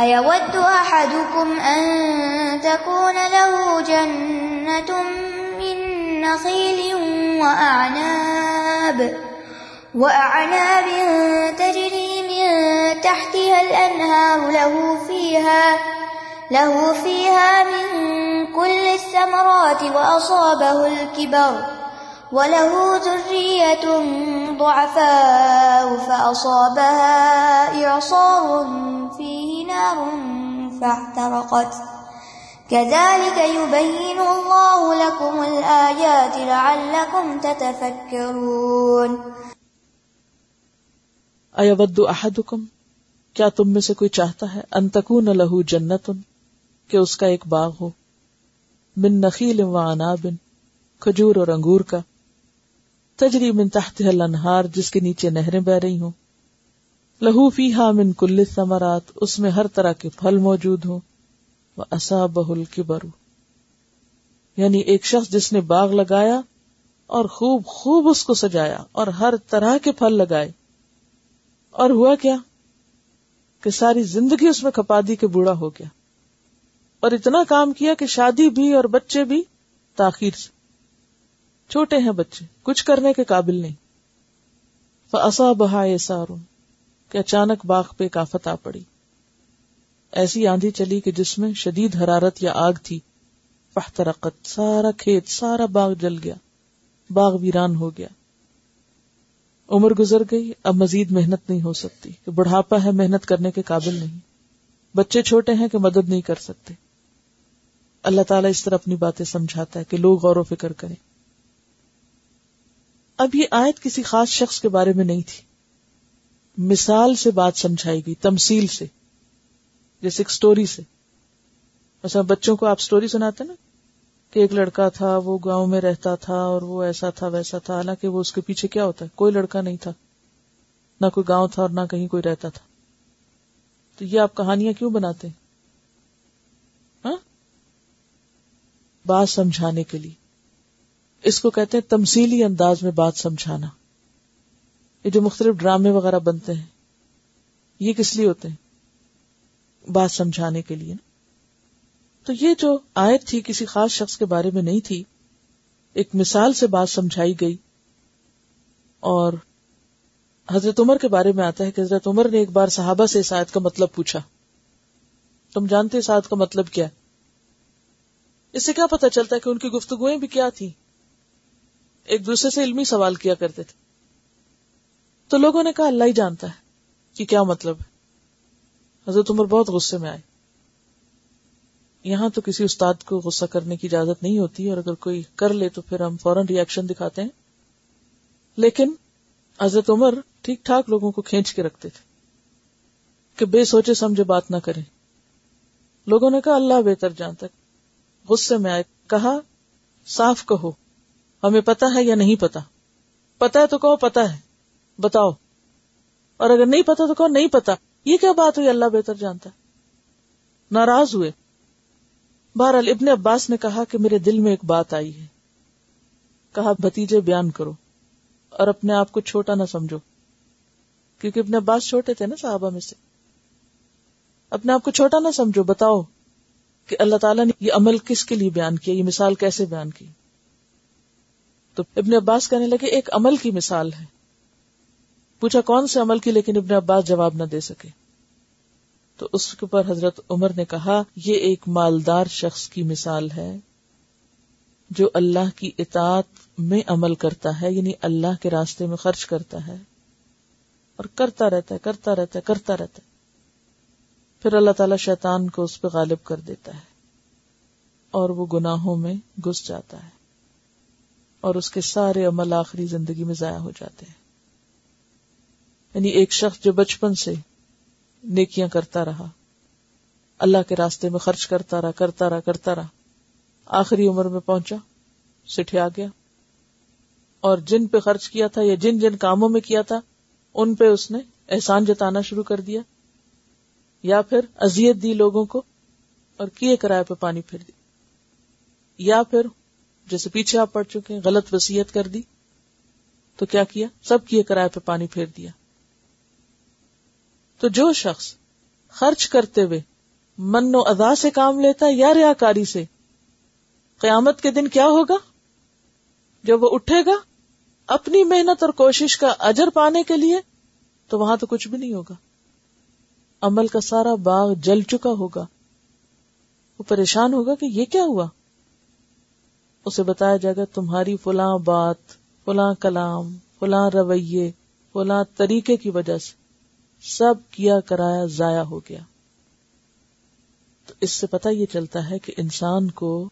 أيود أحدكم أن تكون له جنة من نخيل وأعناب وأعناب تجري من تحتها الأنهار، له فيها له فيها من كل الثمرات وأصابه الكبر، وله ذرية ضعفاء فأصابها إعصار نار فاحترقت. كذلك يبين الله لكم الآيات لعلكم تتفكرون. ایود احدکم کیا تم میں سے کوئی چاہتا ہے انتقون لہو جنتن کہ اس کا ایک باغ ہو. من نخیل و عنابن کھجور اور انگور کا. تجری من تحت الانہار، جس کے نیچے نہریں بہ رہی ہوں. لہو فی ہا من کل ثمرات اس میں ہر طرح کے پھل موجود ہوں۔ وہ اصا بہل برو یعنی ایک شخص جس نے باغ لگایا اور خوب خوب اس کو سجایا اور ہر طرح کے پھل لگائے۔ اور ہوا کیا؟ کہ ساری زندگی اس میں کھپا دی کے بوڑھا ہو گیا۔ اور اتنا کام کیا کہ شادی بھی اور بچے بھی تاخیر سے۔ چھوٹے ہیں بچے، کچھ کرنے کے قابل نہیں۔ فسا بہا سارون کہ اچانک باغ پہ کافت آ پڑی۔ ایسی آندھی چلی کہ جس میں شدید حرارت یا آگ تھی۔ فحترقت سارا کھیت، سارا باغ جل گیا۔ باغ ویران ہو گیا۔ عمر گزر گئی۔ اب مزید محنت نہیں ہو سکتی۔ کہ بڑھاپا ہے محنت کرنے کے قابل نہیں۔ بچے چھوٹے ہیں کہ مدد نہیں کر سکتے۔ اللہ تعالیٰ اس طرح اپنی باتیں سمجھاتا ہے کہ لوگ غور و فکر کریں۔ اب یہ آیت کسی خاص شخص کے بارے میں نہیں تھی۔ مثال سے بات سمجھائی گئی تمسیل سے، جیسے ایک سٹوری سے۔ ایسا بچوں کو آپ سٹوری سناتے نا، کہ ایک لڑکا تھا، وہ گاؤں میں رہتا تھا اور وہ ایسا تھا، ویسا تھا، حالانکہ وہ اس کے پیچھے کیا ہوتا ہے؟ کوئی لڑکا نہیں تھا، نہ کوئی گاؤں تھا اور نہ کہیں کوئی رہتا تھا۔ تو یہ آپ کہانیاں کیوں بناتے ہیں؟ ہاں؟ بات سمجھانے کے لیے۔ اس کو کہتے ہیں تمسیلی انداز میں بات سمجھانا۔ یہ جو مختلف ڈرامے وغیرہ بنتے ہیں، یہ کس لیے ہوتے ہیں؟ بات سمجھانے کے لیے تو یہ جو آیت تھی کسی خاص شخص کے بارے میں نہیں تھی، ایک مثال سے بات سمجھائی گئی۔ اور حضرت عمر کے بارے میں آتا ہے کہ حضرت عمر نے ایک بار صحابہ سے اس آیت کا مطلب پوچھا۔ تم جانتے اس آیت کا مطلب کیا؟ اس سے کیا پتا چلتا ہے کہ ان کی گفتگویں بھی کیا تھی ایک دوسرے سے علمی سوال کیا کرتے تھے۔ تو لوگوں نے کہا اللہ ہی جانتا ہے کہ کیا مطلب ہے۔ حضرت عمر بہت غصے میں آئے۔ یہاں تو کسی استاد کو غصہ کرنے کی اجازت نہیں ہوتی اور اگر کوئی کر لے تو پھر ہم فوراً ریئیکشن دکھاتے ہیں۔ لیکن حضرت عمر ٹھیک ٹھاک لوگوں کو کھینچ کے رکھتے تھے کہ بے سوچے سمجھے بات نہ کریں۔ لوگوں نے کہا اللہ بہتر جانتا غصے میں آئے، کہا، صاف کہو، ہمیں پتا ہے یا نہیں پتا پتا ہے تو کہو پتا ہے۔ بتاؤ۔ اور اگر نہیں پتا تو کہو نہیں پتا۔ یہ کیا بات ہوئی؟ اللہ بہتر جانتا ہے۔ ناراض ہوئے۔ بہرحال ابن عباس نے کہا کہ میرے دل میں ایک بات آئی ہے۔ کہا، بھتیجے، بیان کرو۔ اور اپنے آپ کو چھوٹا نہ سمجھو۔ کیونکہ ابن عباس چھوٹے تھے نا صحابہ میں سے۔ اپنے آپ کو چھوٹا نہ سمجھو، بتاؤ کہ اللہ تعالیٰ نے یہ عمل کس کے لیے بیان کیا؟ یہ مثال کیسے بیان کی؟ تو ابن عباس کہنے لگے، ایک عمل کی مثال ہے۔ پوچھا کون سے عمل کی لیکن ابن عباس جواب نہ دے سکے۔ تو اس کے اوپر حضرت عمر نے کہا، یہ ایک مالدار شخص کی مثال ہے جو اللہ کی اطاعت میں عمل کرتا ہے یعنی اللہ کے راستے میں خرچ کرتا ہے اور کرتا رہتا ہے، کرتا رہتا ہے، کرتا رہتا ہے۔ پھر اللہ تعالی شیطان کو اس پہ غالب کر دیتا ہے اور وہ گناہوں میں گس جاتا ہے اور اس کے سارے عمل آخری زندگی میں ضائع ہو جاتے ہیں۔ یعنی ایک شخص جو بچپن سے نیکیاں کرتا رہا، اللہ کے راستے میں خرچ کرتا رہا کرتا رہا کرتا رہا، آخری عمر میں پہنچا سٹھیا گیا۔ اور جن پہ خرچ کیا تھا یا جن جن کاموں میں کیا تھا، ان پہ اس نے احسان جتانا شروع کر دیا۔ یا پھر ازیت دی لوگوں کو اور کیے کرائے پہ پانی پھر دی۔ یا پھر جیسے پیچھے آپ پڑ چکے ہیں، غلط وسیعت کر دی۔ تو کیا کیا؟ سب کیے کرائے پہ پانی پھیر دیا۔ تو جو شخص خرچ کرتے ہوئے من و ادا سے کام لیتا ہے یا ریا کاری سے، قیامت کے دن کیا ہوگا؟ جب وہ اٹھے گا، اپنی محنت اور کوشش کا اجر پانے کے لیے، تو وہاں تو کچھ بھی نہیں ہوگا۔ عمل کا سارا باغ جل چکا ہوگا۔ وہ پریشان ہوگا کہ یہ کیا ہوا؟ اسے بتایا جائے گا، تمہاری فلاں بات، فلاں کلام، فلاں رویے، فلاں طریقے کی وجہ سے۔ سب کیا کرایا ضائع ہو گیا۔ تو اس سے پتا یہ چلتا ہے کہ انسان کو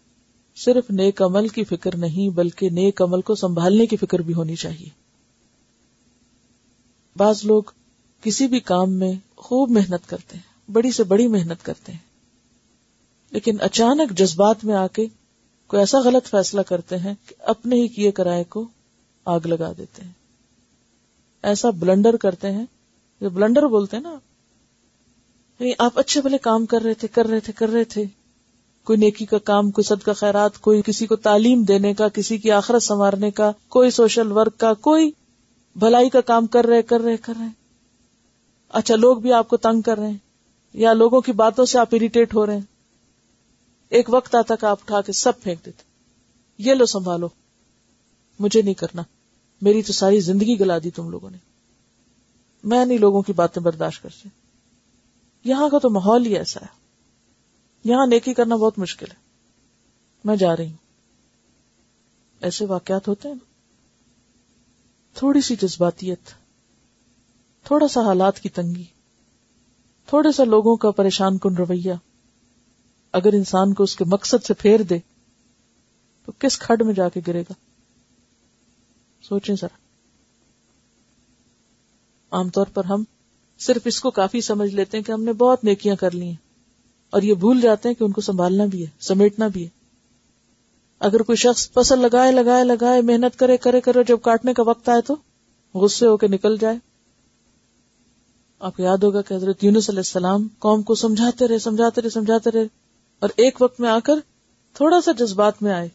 صرف نیک عمل کی فکر نہیں بلکہ نیک عمل کو سنبھالنے کی فکر بھی ہونی چاہیے۔ بعض لوگ کسی بھی کام میں خوب محنت کرتے ہیں، بڑی سے بڑی محنت کرتے ہیں، لیکن اچانک جذبات میں آ کے کوئی ایسا غلط فیصلہ کرتے ہیں کہ اپنے ہی کیے کرائے کو آگ لگا دیتے ہیں۔ ایسا بلنڈر کرتے ہیں جو بلنڈر بولتے ہیں نا یعنی آپ اچھے بھلے کام کر رہے تھے، کر رہے تھے، کر رہے تھے۔ کوئی نیکی کا کام، کوئی صدقہ خیرات، کوئی کسی کو تعلیم دینے کا، کسی کی آخرت سنوارنے کا، کوئی سوشل ورک کا، کوئی بھلائی کا کام کر رہے کر رہے کر رہے۔ اچھا لوگ بھی آپ کو تنگ کر رہے ہیں، یا لوگوں کی باتوں سے آپ اریٹیٹ ہو رہے ہیں۔ ایک وقت آتا کہ آپ اٹھا کے سب پھینک دیتے۔ یہ لو، سنبھالو۔ مجھے نہیں کرنا۔ میری تو ساری زندگی گلا دی تم لوگوں نے۔ میں نہیں لوگوں کی باتیں برداشت کرتی۔ یہاں کا تو ماحول ہی ایسا ہے۔ یہاں نیکی کرنا بہت مشکل ہے۔ میں جا رہی ہوں۔ ایسے واقعات ہوتے ہیں۔ تھوڑی سی جذباتیت، تھوڑا سا حالات کی تنگی، تھوڑے سا لوگوں کا پریشان کن رویہ۔ اگر انسان کو اس کے مقصد سے پھیر دے، تو کس کھڈ میں جا کے گرے گا؟ سوچیں ذرا۔ عام طور پر ہم صرف اس کو کافی سمجھ لیتے ہیں کہ ہم نے بہت نیکیاں کر لی ہیں اور یہ بھول جاتے ہیں کہ ان کو سنبھالنا بھی ہے، سمیٹنا بھی ہے۔ اگر کوئی شخص فصل لگائے لگائے لگائے، محنت کرے کرے کرے جب کاٹنے کا وقت آئے تو غصے ہو کے نکل جائے۔ آپ کو یاد ہوگا کہ حضرت یونس علیہ السلام قوم کو سمجھاتے رہے سمجھاتے رہے سمجھاتے رہے اور ایک وقت میں آ کر تھوڑا سا جذبات میں آئے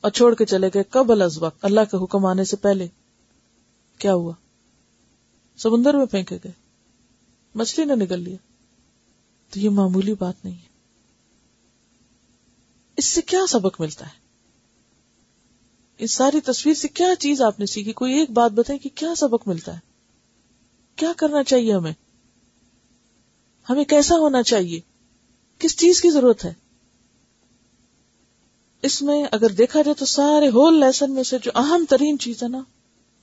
اور چھوڑ کے چلے گئے کب الز وقت، اللہ کے حکم آنے سے پہلے۔ کیا ہوا؟ سمندر میں پھینکے گئے۔ مچھلی نے نکل لیا۔ تو یہ معمولی بات نہیں ہے۔ اس سے کیا سبق ملتا ہے؟ اس ساری تصویر سے کیا چیز آپ نے سیکھی؟ کوئی ایک بات بتائیں کہ کیا سبق ملتا ہے؟ کیا کرنا چاہیے ہمیں؟ ہمیں کیسا ہونا چاہیے؟ کس چیز کی ضرورت ہے؟ اس میں اگر دیکھا جائے تو سارے ہول لیسن میں سے جو اہم ترین چیز ہے نا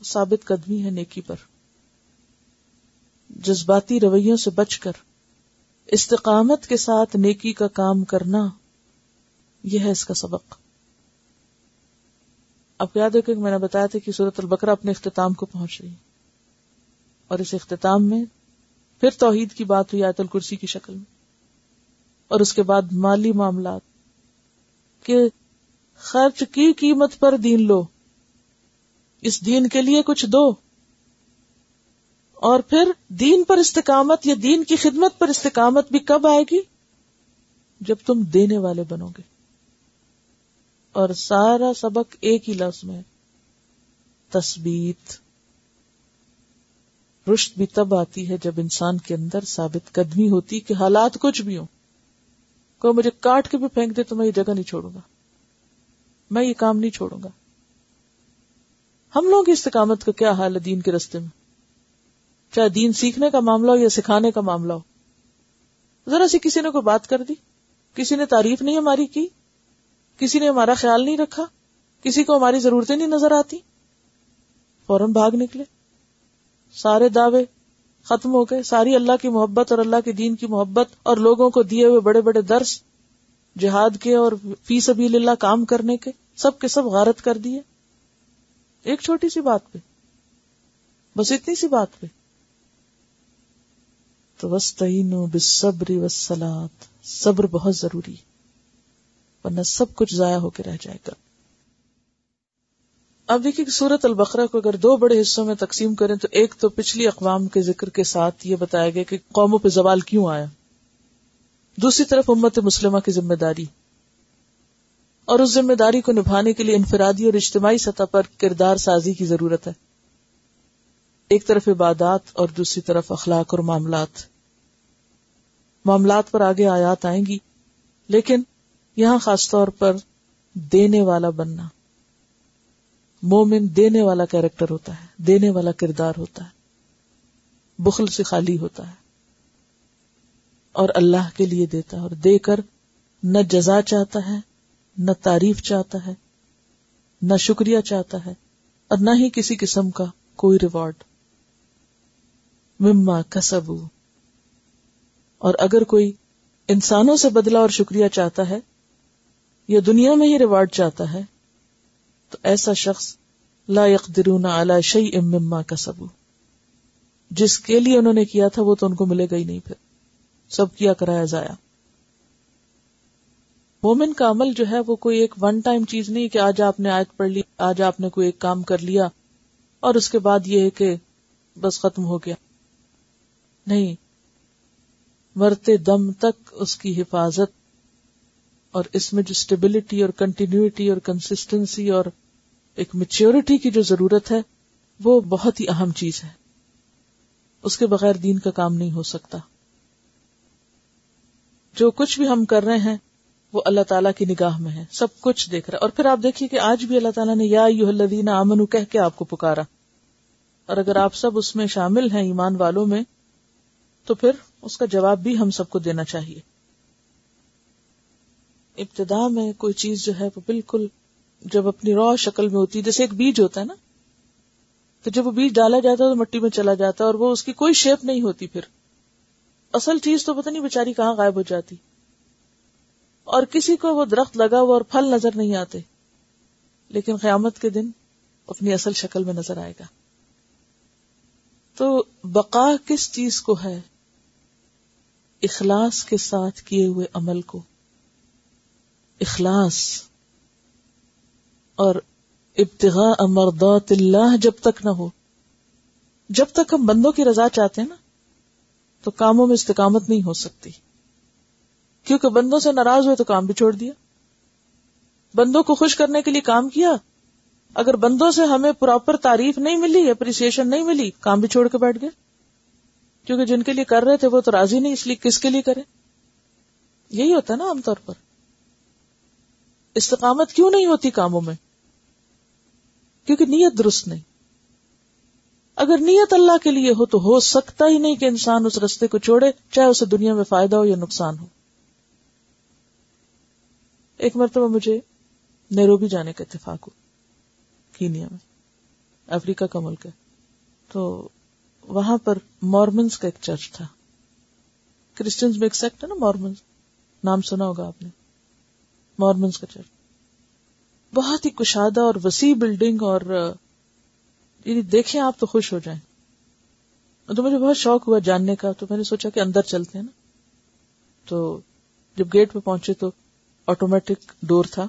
ثابت قدمی ہے نیکی پر۔ جذباتی رویوں سے بچ کر استقامت کے ساتھ نیکی کا کام کرنا، یہ ہے اس کا سبق۔ اب یاد ہے کہ میں نے بتایا تھا کہ صورت البقرہ اپنے اختتام کو پہنچ رہی اور اس اختتام میں پھر توحید کی بات ہوئی آیت الکرسی کی شکل میں۔ اور اس کے بعد مالی معاملات کہ خرچ کی قیمت پر دین لو۔ اس دین کے لیے کچھ دو۔ اور پھر دین پر استقامت یا دین کی خدمت پر استقامت بھی کب آئے گی؟ جب تم دینے والے بنو گے۔ اور سارا سبق ایک ہی لفظ میں تصویر رشت بھی تب آتی ہے جب انسان کے اندر ثابت قدمی ہوتی کہ حالات کچھ بھی ہوں۔ کوئی مجھے کاٹ کے بھی پھینک دے تو میں یہ جگہ نہیں چھوڑوں گا۔ میں یہ کام نہیں چھوڑوں گا۔ ہم لوگ استقامت کا کیا حال ہے دین کے رستے میں؟ چاہے دین سیکھنے کا معاملہ ہو یا سکھانے کا معاملہ ہو۔ ذرا سی کسی نے کوئی بات کر دی، کسی نے تعریف نہیں ہماری کی، کسی نے ہمارا خیال نہیں رکھا، کسی کو ہماری ضرورتیں نہیں نظر آتی۔ فوراً بھاگ نکلے۔ سارے دعوے ختم ہو گئے۔ ساری اللہ کی محبت اور اللہ کے دین کی محبت اور لوگوں کو دیے ہوئے بڑے بڑے درس، جہاد کے اور فی سبیل اللہ کام کرنے کے، سب کے سب غارت کر دیے۔ ایک چھوٹی سی بات پہ، بس اتنی سی بات پہ۔ تو وسطین بصبر وسلات صبر بہت ضروری ورنہ سب کچھ ضائع ہو کے رہ جائے گا۔ اب دیکھیے سورت البقرہ کو اگر دو بڑے حصوں میں تقسیم کریں تو ایک تو پچھلی اقوام کے ذکر کے ساتھ یہ بتایا گیا کہ قوموں پہ زوال کیوں آیا۔ دوسری طرف امت مسلمہ کی ذمہ داری۔ اور اس ذمہ داری کو نبھانے کے لیے انفرادی اور اجتماعی سطح پر کردار سازی کی ضرورت ہے۔ ایک طرف عبادات اور دوسری طرف اخلاق اور معاملات۔ معاملات پر آگے آیات آئیں گی، لیکن یہاں خاص طور پر دینے والا بننا۔ مومن دینے والا کیریکٹر ہوتا ہے، دینے والا کردار ہوتا ہے، بخل سے خالی ہوتا ہے۔ اور اللہ کے لیے دیتا ہے، اور دے کر نہ جزا چاہتا ہے، نہ تعریف چاہتا ہے، نہ شکریہ چاہتا ہے، اور نہ ہی کسی قسم کا کوئی ریوارڈ۔ مما کسبو اور اگر کوئی انسانوں سے بدلا اور شکریہ چاہتا ہے یا دنیا میں ہی ریوارڈ چاہتا ہے، تو ایسا شخص لا يقدرون على شيء مما كسبوا جس کے لیے انہوں نے کیا تھا، وہ تو ان کو ملے گا ہی نہیں پھر۔ سب کیا کرایا جایا مومن کا عمل جو ہے، وہ کوئی ایک ون ٹائم چیز نہیں کہ آج آپ نے آیت پڑھ لی، آج آپ نے کوئی ایک کام کر لیا اور اس کے بعد یہ ہے کہ بس ختم ہو گیا۔ نہیں مرتے دم تک اس کی حفاظت اور اس میں جو اسٹیبلٹی اور کنٹینیوٹی اور کنسٹینسی اور ایک میچیورٹی کی جو ضرورت ہے، وہ بہت ہی اہم چیز ہے۔ اس کے بغیر دین کا کام نہیں ہو سکتا۔ جو کچھ بھی ہم کر رہے ہیں، وہ اللہ تعالیٰ کی نگاہ میں ہے۔ سب کچھ دیکھ رہا ہے۔ اور پھر آپ دیکھیے کہ آج بھی اللہ تعالیٰ نے یا یو الذین آمنو کہہ کے آپ کو پکارا۔ اور اگر آپ سب اس میں شامل ہیں ایمان والوں میں، تو پھر اس کا جواب بھی ہم سب کو دینا چاہیے۔ ابتدا میں کوئی چیز جو ہے وہ بالکل جب اپنی رو شکل میں ہوتی ہے جیسے ایک بیج ہوتا ہے نا، تو جب وہ بیج ڈالا جاتا ہے تو مٹی میں چلا جاتا ہے اور وہ اس کی کوئی شیپ نہیں ہوتی پھر۔ اصل چیز تو پتہ نہیں بےچاری کہاں غائب ہو جاتی۔ اور کسی کو وہ درخت لگا ہوا اور پھل نظر نہیں آتے۔ لیکن قیامت کے دن اپنی اصل شکل میں نظر آئے گا۔ تو بقا کس چیز کو ہے؟ اخلاص کے ساتھ کیے ہوئے عمل کو۔ اخلاص۔ اور ابتغاء امردات اللہ جب تک نہ ہو۔ جب تک ہم بندوں کی رضا چاہتے ہیں نا، تو کاموں میں استقامت نہیں ہو سکتی۔ کیونکہ بندوں سے ناراض ہوئے تو کام بھی چھوڑ دیا۔ بندوں کو خوش کرنے کے لیے کام کیا۔ اگر بندوں سے ہمیں پراپر تعریف نہیں ملی اپریسیشن نہیں ملی، کام بھی چھوڑ کے بیٹھ گئے۔ کیونکہ جن کے لیے کر رہے تھے وہ تو راضی نہیں، اس لیے کس کے لیے کرے یہی ہوتا ہے نا عام طور پر۔ استقامت کیوں نہیں ہوتی کاموں میں؟ کیونکہ نیت درست نہیں۔ اگر نیت اللہ کے لیے ہو تو ہو سکتا ہی نہیں کہ انسان اس رستے کو چھوڑے، چاہے اسے دنیا میں فائدہ ہو یا نقصان ہو۔ ایک مرتبہ مجھے نیروبی جانے کا اتفاق ہو کینیا میں، افریقہ کا ملک ہے۔ تو وہاں پر مارمنس کا ایک چرچ تھا۔ کرسچنز میں ایک سیکٹ ہے نا مارمنس نام سنا ہوگا آپ نے۔ مارمنس کا چرچ۔ بہت ہی کشادہ اور وسیع بلڈنگ اور یعنی دیکھیں آپ تو خوش ہو جائیں۔ تو مجھے بہت شوق ہوا جاننے کا۔ تو میں نے سوچا کہ اندر چلتے ہیں نا۔ تو جب گیٹ پہ پہنچے تو آٹومیٹک ڈور تھا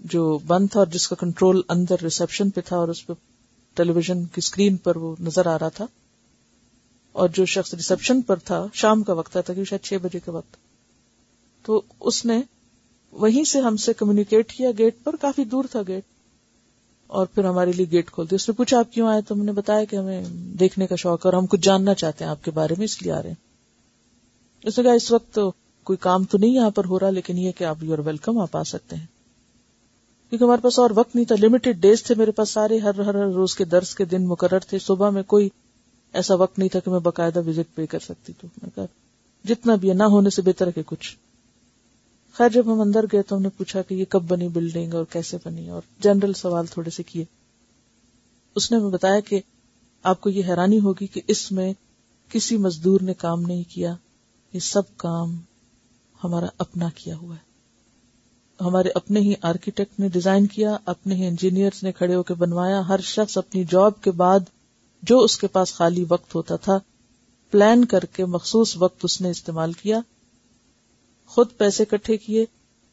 جو بند تھا اور جس کا کنٹرول اندر ریسپشن پہ تھا اور اس پہ ٹیلی ویژن کی اسکرین پر وہ نظر آ رہا تھا اور جو شخص ریسپشن پر تھا، شام کا وقت تھا کہ شاید چھ بجے کے وقت۔ تو اس نے وہیں سے ہم سے کمیونیکیٹ کیا گیٹ پر، کافی دور تھا گیٹ اور پھر ہمارے لیے گیٹ کھول دیا۔ اس نے پوچھا، آپ کیوں آئے؟ تو ہم نے بتایا کہ ہمیں دیکھنے کا شوق ہے اور ہم کچھ جاننا چاہتے ہیں آپ کے بارے میں، اس لیے آ رہے ہیں۔ اس نے کہا، اس وقت کوئی کام تو نہیں یہاں پر ہو رہا، لیکن یہ کہ آپ یو آر ویلکم آپ آ سکتے ہیں۔ کیونکہ ہمارے پاس اور وقت نہیں تھا لمیٹڈ ڈیز تھے میرے پاس سارے، ہر ہر ہر روز کے درس کے دن مقرر تھے۔ صبح میں کوئی ایسا وقت نہیں تھا کہ میں باقاعدہ وزٹ پے کر سکتی تو۔ میں کہا، جتنا بھی ہے، نہ ہونے سے بہتر ہے کچھ۔ خیر، جب ہم اندر گئے تو ہم نے پوچھا کہ یہ کب بنی بلڈنگ اور کیسے بنی؟ اور جنرل سوال تھوڑے سے کیے۔ اس نے ہمیں بتایا کہ آپ کو یہ حیرانی ہوگی کہ اس میں کسی مزدور نے کام نہیں کیا، یہ سب کام ہمارا اپنا کیا ہوا ہے۔ ہمارے اپنے ہی آرکیٹیکٹ نے ڈیزائن کیا، اپنے ہی انجینئر نے کھڑے ہو کے بنوایا۔ ہر شخص اپنی جاب کے بعد جو اس کے پاس خالی وقت ہوتا تھا پلان کر کے مخصوص وقت اس نے استعمال کیا۔ خود پیسے کٹھے کیے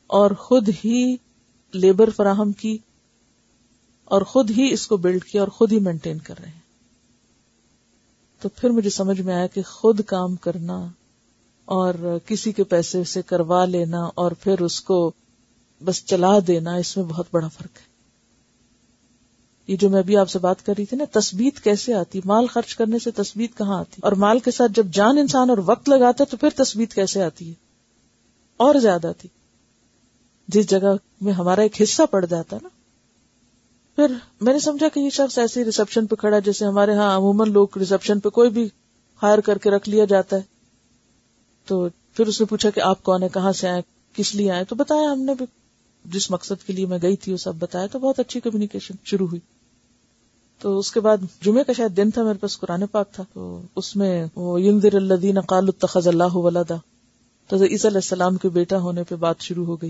اور خود ہی لیبر فراہم کی اور خود ہی اس کو بلڈ کیا اور خود ہی مینٹین کر رہے ہیں۔ تو پھر مجھے سمجھ میں آیا کہ خود کام کرنا اور کسی کے پیسے سے کروا لینا اور پھر اس کو بس چلا دینا، اس میں بہت بڑا فرق ہے۔ یہ جو میں ابھی آپ سے بات کر رہی تھی نا تصویر کیسے آتی؟ مال خرچ کرنے سے تصویر کہاں آتی؟ اور مال کے ساتھ جب جان انسان اور وقت لگاتا ہے، تو پھر تصویر کیسے آتی ہے؟ اور زیادہ تھی جس جگہ میں ہمارا ایک حصہ پڑ جاتا نا، پھر میں نے سمجھا کہ یہ شخص ایسے ریسپشن پہ کھڑا جیسے ہمارے ہاں عموماً لوگ ریسپشن پہ کوئی بھی ہائر کر کے رکھ لیا جاتا ہے۔ تو پھر اس نے پوچھا کہ آپ کون ہے کہاں سے آئے؟ کس لیے آئے؟ تو بتایا ہم نے بھی۔ جس مقصد کے لیے میں گئی تھی وہ سب بتایا تو بہت اچھی کمیونیکیشن شروع ہوئی۔ تو اس کے بعد جمعے کا شاید دن تھا میرے پاس قرآن پاک تھا، تو اس میں وہ الدین قال التخذ اللہ ولدا، تو عیسی علیہ السلام کے بیٹا ہونے پہ بات شروع ہو گئی۔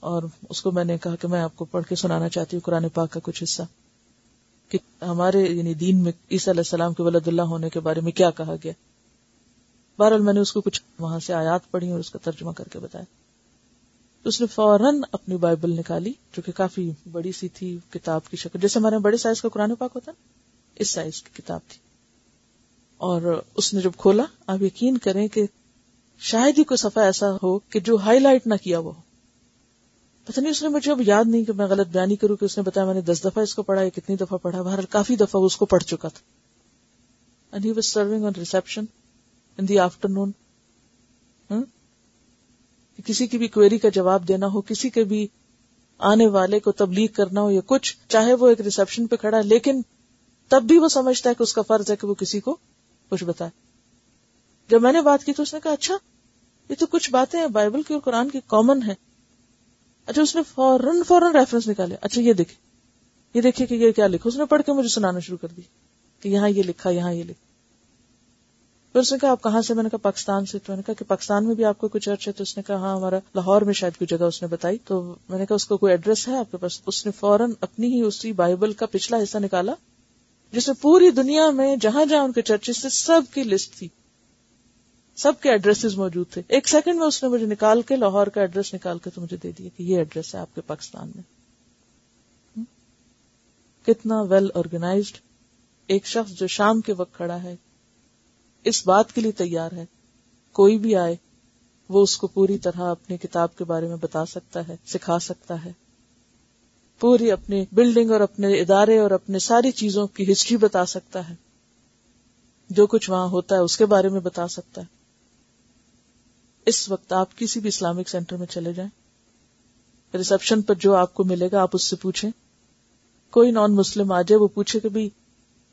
اور اس کو میں نے کہا کہ میں آپ کو پڑھ کے سنانا چاہتی ہوں قرآن پاک کا کچھ حصہ۔ کہ ہمارے یعنی دین میں عیسی علیہ السلام کے ولد اللہ ہونے کے بارے میں کیا کہا گیا۔ بہرحال میں نے اس کو کچھ وہاں سے آیات پڑھی اور اس کا ترجمہ کر کے بتایا۔ اس نے فوراً اپنی بائبل نکالی، جو کہ کافی بڑی سی تھی کتاب کی شکل، جیسے ہمارے بڑے سائز کا قرآن پاک ہوتا نا، اس سائز کی کتاب تھی۔ اور اس نے جب کھولا، آپ یقین کریں کہ شاید ہی کوئی صفحہ ایسا ہو کہ جو ہائی لائٹ نہ کیا وہ پتہ نہیں، اس نے مجھے اب یاد نہیں کہ میں غلط بیانی کروں کہ اس نے بتایا میں نے دس دفعہ اس کو پڑھا یا کتنی دفعہ پڑھا، بہرحال کافی دفعہ اس کو پڑھ چکا تھا۔ Serving on reception in the afternoon کسی کی بھی کوئری کا جواب دینا ہو، کسی کے بھی آنے والے کو تبلیغ کرنا ہو یا کچھ، چاہے وہ ایک ریسپشن پہ کھڑا ہے، لیکن تب بھی وہ سمجھتا ہے کہ اس کا فرض ہے کہ وہ کسی کو کچھ بتائے۔ جب میں نے بات کی تو اس نے کہا اچھا یہ تو کچھ باتیں ہیں، بائبل کی اور قرآن کی کامن ہے اچھا اس نے فوراً فوراً ریفرنس نکالے۔ اچھا یہ دیکھے یہ دیکھیے کہ یہ کیا لکھا۔ اس نے پڑھ کے مجھے سنانا شروع کر دی کہ یہاں یہ لکھا، یہاں یہ لکھا۔ پھر اس نے کہا، آپ کہاں سے? میں نے کہا، پاکستان سے. تو میں نے کہا کہ پاکستان میں بھی آپ کو کوئی چرچ ہے۔ تو اس نے کہا ہاں ہمارا لاہور میں شاید کوئی جگہ اس نے بتائی۔ تو میں نے کہا، اس کو کوئی ایڈریس ہے آپ کے پاس؟ اس نے فوراً اپنی ہی اسی بائبل کا پچھلا حصہ نکالا جس میں پوری دنیا میں جہاں جہاں ان کے چرچز سے سب کی لسٹ تھی۔ سب کے ایڈریس موجود تھے۔ ایک سیکنڈ میں اس نے مجھے نکال کے لاہور کا ایڈریس نکال کے تو مجھے دے دیا کہ یہ ایڈریس ہے آپ کے پاکستان میں۔ کتنا ویل آرگنائزڈ ایک شخص جو شام کے وقت کھڑا ہے اس بات کے لیے تیار ہے۔ کوئی بھی آئے، وہ اس کو پوری طرح اپنی کتاب کے بارے میں بتا سکتا ہے، سکھا سکتا ہے۔ پوری اپنی بلڈنگ اور اپنے ادارے اور اپنے ساری چیزوں کی ہسٹری بتا سکتا ہے۔ جو کچھ وہاں ہوتا ہے، اس کے بارے میں بتا سکتا ہے۔ اس وقت آپ کسی بھی اسلامک سینٹر میں چلے جائیں۔ ریسپشن پر جو آپ کو ملے گا، آپ اس سے پوچھیں۔ کوئی نان مسلم آ جائے، وہ پوچھے کہ بھی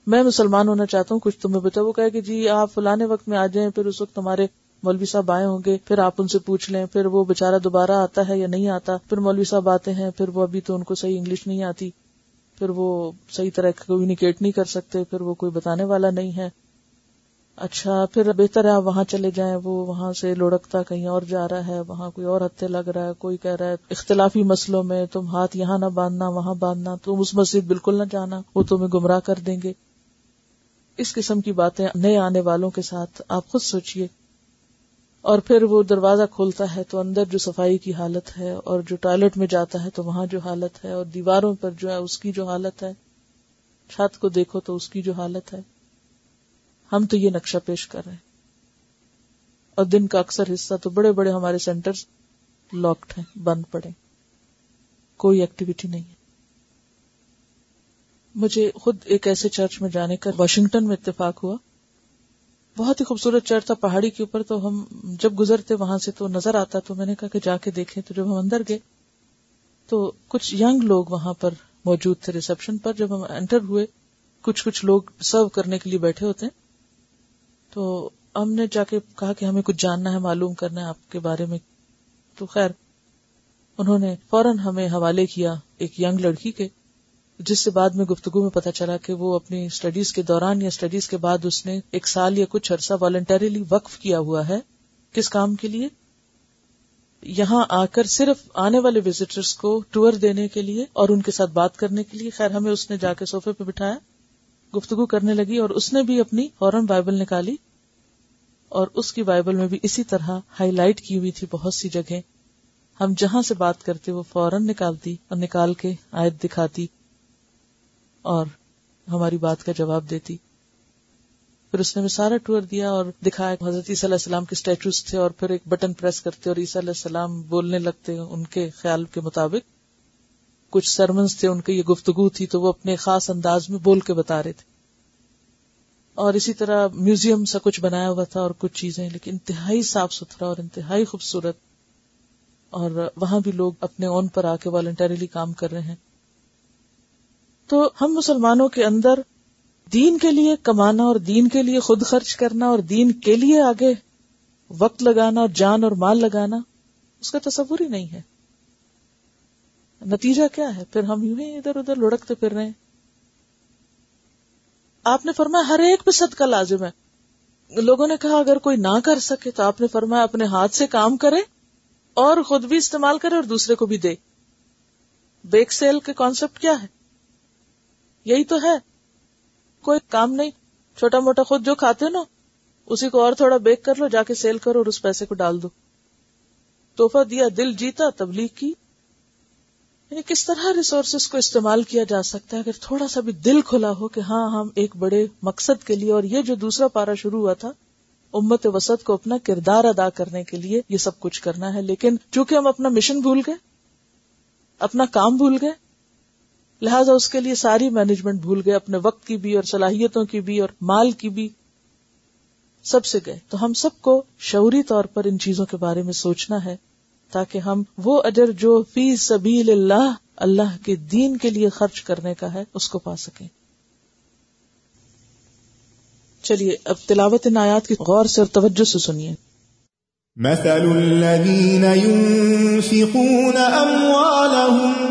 میں مسلمان ہونا چاہتا ہوں، کچھ تمہیں بتا وہ کہے کہ جی آپ فلانے وقت میں آ جائیں، پھر اس وقت ہمارے مولوی صاحب آئے ہوں گے، پھر آپ ان سے پوچھ لیں، پھر وہ بےچارا دوبارہ آتا ہے یا نہیں آتا، پھر مولوی صاحب آتے ہیں، پھر وہ ابھی تو ان کو صحیح انگلش نہیں آتی، پھر وہ صحیح طرح کمیونیکیٹ نہیں کر سکتے، پھر وہ کوئی بتانے والا نہیں ہے۔ اچھا پھر بہتر ہے آپ وہاں چلے جائیں، وہ وہاں سے لڑکتا کہیں اور جا رہا ہے، وہاں کوئی اور ہتھے لگ رہا ہے، کوئی کہہ رہا ہے، اختلافی مسلوں میں تم ہاتھ یہاں نہ باندھنا، وہاں باندھنا، تم اس مسجد بالکل نہ جانا، وہ تمہیں گمراہ کر دیں گے۔ اس قسم کی باتیں نئے آنے والوں کے ساتھ آپ خود سوچئے۔ اور پھر وہ دروازہ کھولتا ہے تو اندر جو صفائی کی حالت ہے اور جو ٹوائلٹ میں جاتا ہے تو وہاں جو حالت ہے اور دیواروں پر جو ہے اس کی جو حالت ہے۔ چھت کو دیکھو تو اس کی جو حالت ہے۔ ہم تو یہ نقشہ پیش کر رہے ہیں۔ اور دن کا اکثر حصہ تو بڑے بڑے ہمارے سینٹر لاکڈ ہیں، بند پڑے کوئی ایکٹیویٹی نہیں ہے۔ مجھے خود ایک ایسے چرچ میں جانے کا واشنگٹن میں اتفاق ہوا۔ بہت ہی خوبصورت چرچ تھا، پہاڑی کے اوپر۔ تو ہم جب گزرتے وہاں سے تو نظر آتا، تو میں نے کہا کہ جا کے دیکھیں۔ تو جب ہم اندر گئے، تو کچھ ینگ لوگ وہاں پر موجود تھے ریسپشن پر۔ جب ہم انٹر ہوئے، کچھ کچھ لوگ سرو کرنے کے لیے بیٹھے ہوتے ہیں۔ تو ہم نے جا کے کہا کہ ہمیں کچھ جاننا ہے، معلوم کرنا ہے آپ کے بارے میں۔ تو خیر، انہوں نے فوراً ہمیں حوالے کیا ایک ینگ لڑکی کے۔ جس سے بعد میں گفتگو میں پتا چلا کہ وہ اپنی اسٹڈیز کے دوران یا اسٹڈیز کے بعد اس نے ایک سال یا کچھ عرصہ والنٹریلی وقف کیا ہوا ہے۔ کس کام کے لیے؟ یہاں آ کر صرف آنے والے وزٹرس کو ٹور دینے کے لیے اور ان کے ساتھ بات کرنے کے لیے۔ خیر، ہمیں اس نے جا کے سوفے پہ بٹھایا، گفتگو کرنے لگی اور اس نے بھی اپنی فوراً بائبل نکالی۔ اور اس کی بائبل میں بھی اسی طرح ہائی لائٹ کی ہوئی تھی بہت سی جگہ ہم جہاں سے بات کرتے وہ فوراً نکالتی اور نکال کے آیت دکھاتی۔ اور ہماری بات کا جواب دیتی۔ پھر اس نے سارا ٹور دیا اور دکھایا حضرت عیسی علیہ السلام کے اسٹیچوز تھے اور پھر ایک بٹن پریس کرتے اور عیسی علیہ السلام بولنے لگتے ان کے خیال کے مطابق۔ کچھ سرمنس تھے ان کی یہ گفتگو تھی تو وہ اپنے خاص انداز میں بول کے بتا رہے تھے۔ اور اسی طرح میوزیم سا کچھ بنایا ہوا تھا اور کچھ چیزیں، لیکن انتہائی صاف ستھرا اور انتہائی خوبصورت۔ اور وہاں بھی لوگ اپنے اون پر آ کے والنٹریلی کام کر رہے ہیں۔ تو ہم مسلمانوں کے اندر دین کے لیے کمانا اور دین کے لیے خود خرچ کرنا اور دین کے لیے آگے وقت لگانا اور جان اور مال لگانا، اس کا تصور ہی نہیں ہے۔ نتیجہ کیا ہے؟ پھر ہم یوں ہی ادھر ادھر لڑکتے پھر رہے ہیں۔ آپ نے فرمایا ہر ایک پہ صدقہ لازم ہے۔ لوگوں نے کہا اگر کوئی نہ کر سکے تو آپ نے فرمایا اپنے ہاتھ سے کام کرے اور خود بھی استعمال کرے اور دوسرے کو بھی دے۔ بیک سیل کے کانسیپٹ کیا ہے؟ یہی تو ہے۔ کوئی کام نہیں۔ چھوٹا موٹا خود جو کھاتے نا، اسی کو اور تھوڑا بیک کر لو، جا کے سیل کرو اور اس پیسے کو ڈال دو۔ توحفہ دیا، دل جیتا، تبلیغ کی۔ یعنی کس طرح ریسورسز کو استعمال کیا جا سکتا ہے اگر تھوڑا سا بھی دل کھلا ہو کہ ہاں ہم ایک بڑے مقصد کے لیے اور یہ جو دوسرا پارا شروع ہوا تھا، امت وسط کو اپنا کردار ادا کرنے کے لیے یہ سب کچھ کرنا ہے۔ لیکن چونکہ ہم اپنا مشن بھول گئے، اپنا کام بھول گئے لہذا اس کے لیے ساری مینجمنٹ بھول گئے، اپنے وقت کی بھی اور صلاحیتوں کی بھی اور مال کی بھی۔ سب سے گئے۔ تو ہم سب کو شعوری طور پر ان چیزوں کے بارے میں سوچنا ہے تاکہ ہم وہ اجر جو فی سبیل اللہ اللہ کے دین کے لیے خرچ کرنے کا ہے، اس کو پا سکیں۔ چلیے، اب تلاوت ان آیات کی غور سے اور توجہ سے سنیے۔ مثل الذين ينفقون أموالهم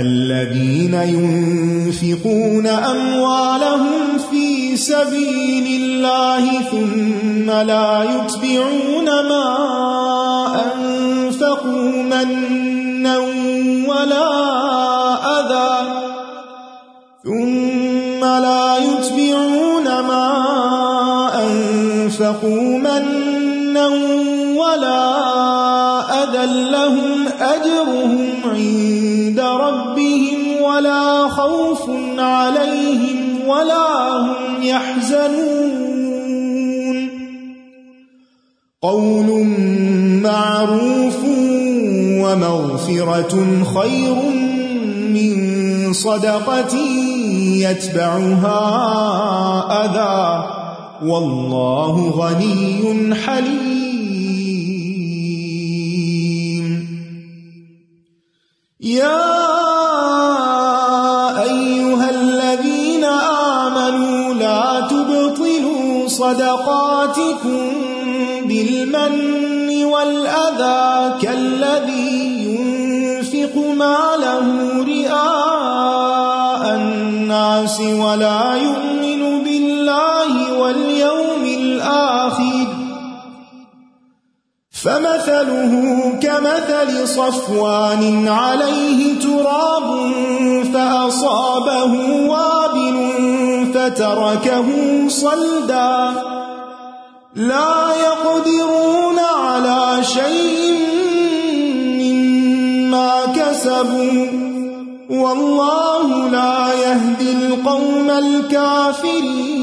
الذين ينفقون أموالهم في سبيل الله ثم لا يتبعون ما أنفقوا ولا هم يحزنون. قول معروف ومغفرة خير من صدقة يتبعها أذى. والله غني حليم. يا صدقاتكم بالمن والأذى كالذي ينفق ماله رئاء الناس ولا يؤمن بالله واليوم الآخر فمثله كمثل صفوان عليه تراب فأصابه وابل فتركه صلدا لا يقدرون على شيء مما كسبوا والله لا يهدي القوم الكافرين.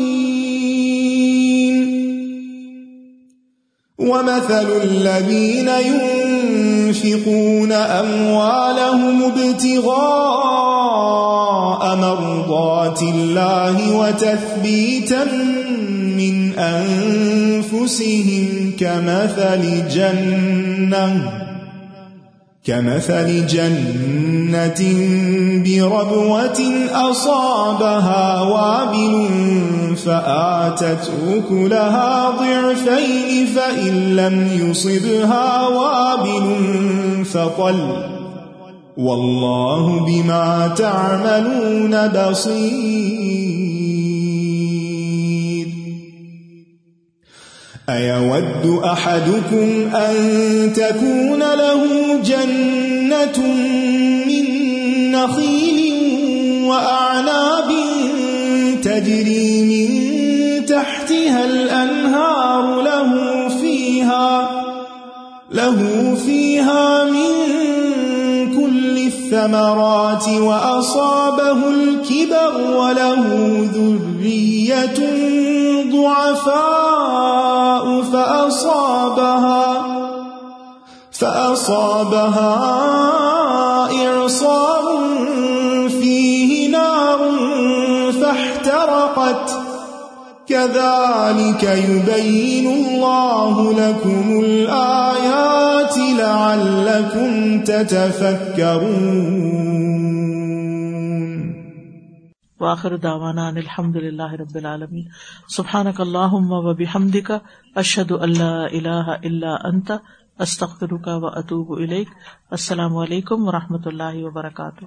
ومثل الذين ينفقون أموالهم ابتغاء مرضات الله وتثبيتا من أنفسهم كمثل جنة كمثل جنة بربوة أصابها وابل فآتت أكلها ضعفين فإن لم يصبها وابل فطل والله بما تعملون بصير. أيود أحدكم أن تكون له جنة من نخيل وأعناب تجري من تحتها الأنهار له فيها له فيها من الثمرات وأصابه الكبر وله ذرية ضعفاء فأصابها فأصابها إعصار فيه نار فاحترقت كذلك يبين الله لكم الآيات لعلكم تتفكرون. واخر دعوانا ان الحمد لله رب العالمين. سبحانك اللهم وبحمدك اشهد ان لا اله الا انت استغفرك واتوب اليك السلام علیکم و رحمۃ اللہ وبرکاتہ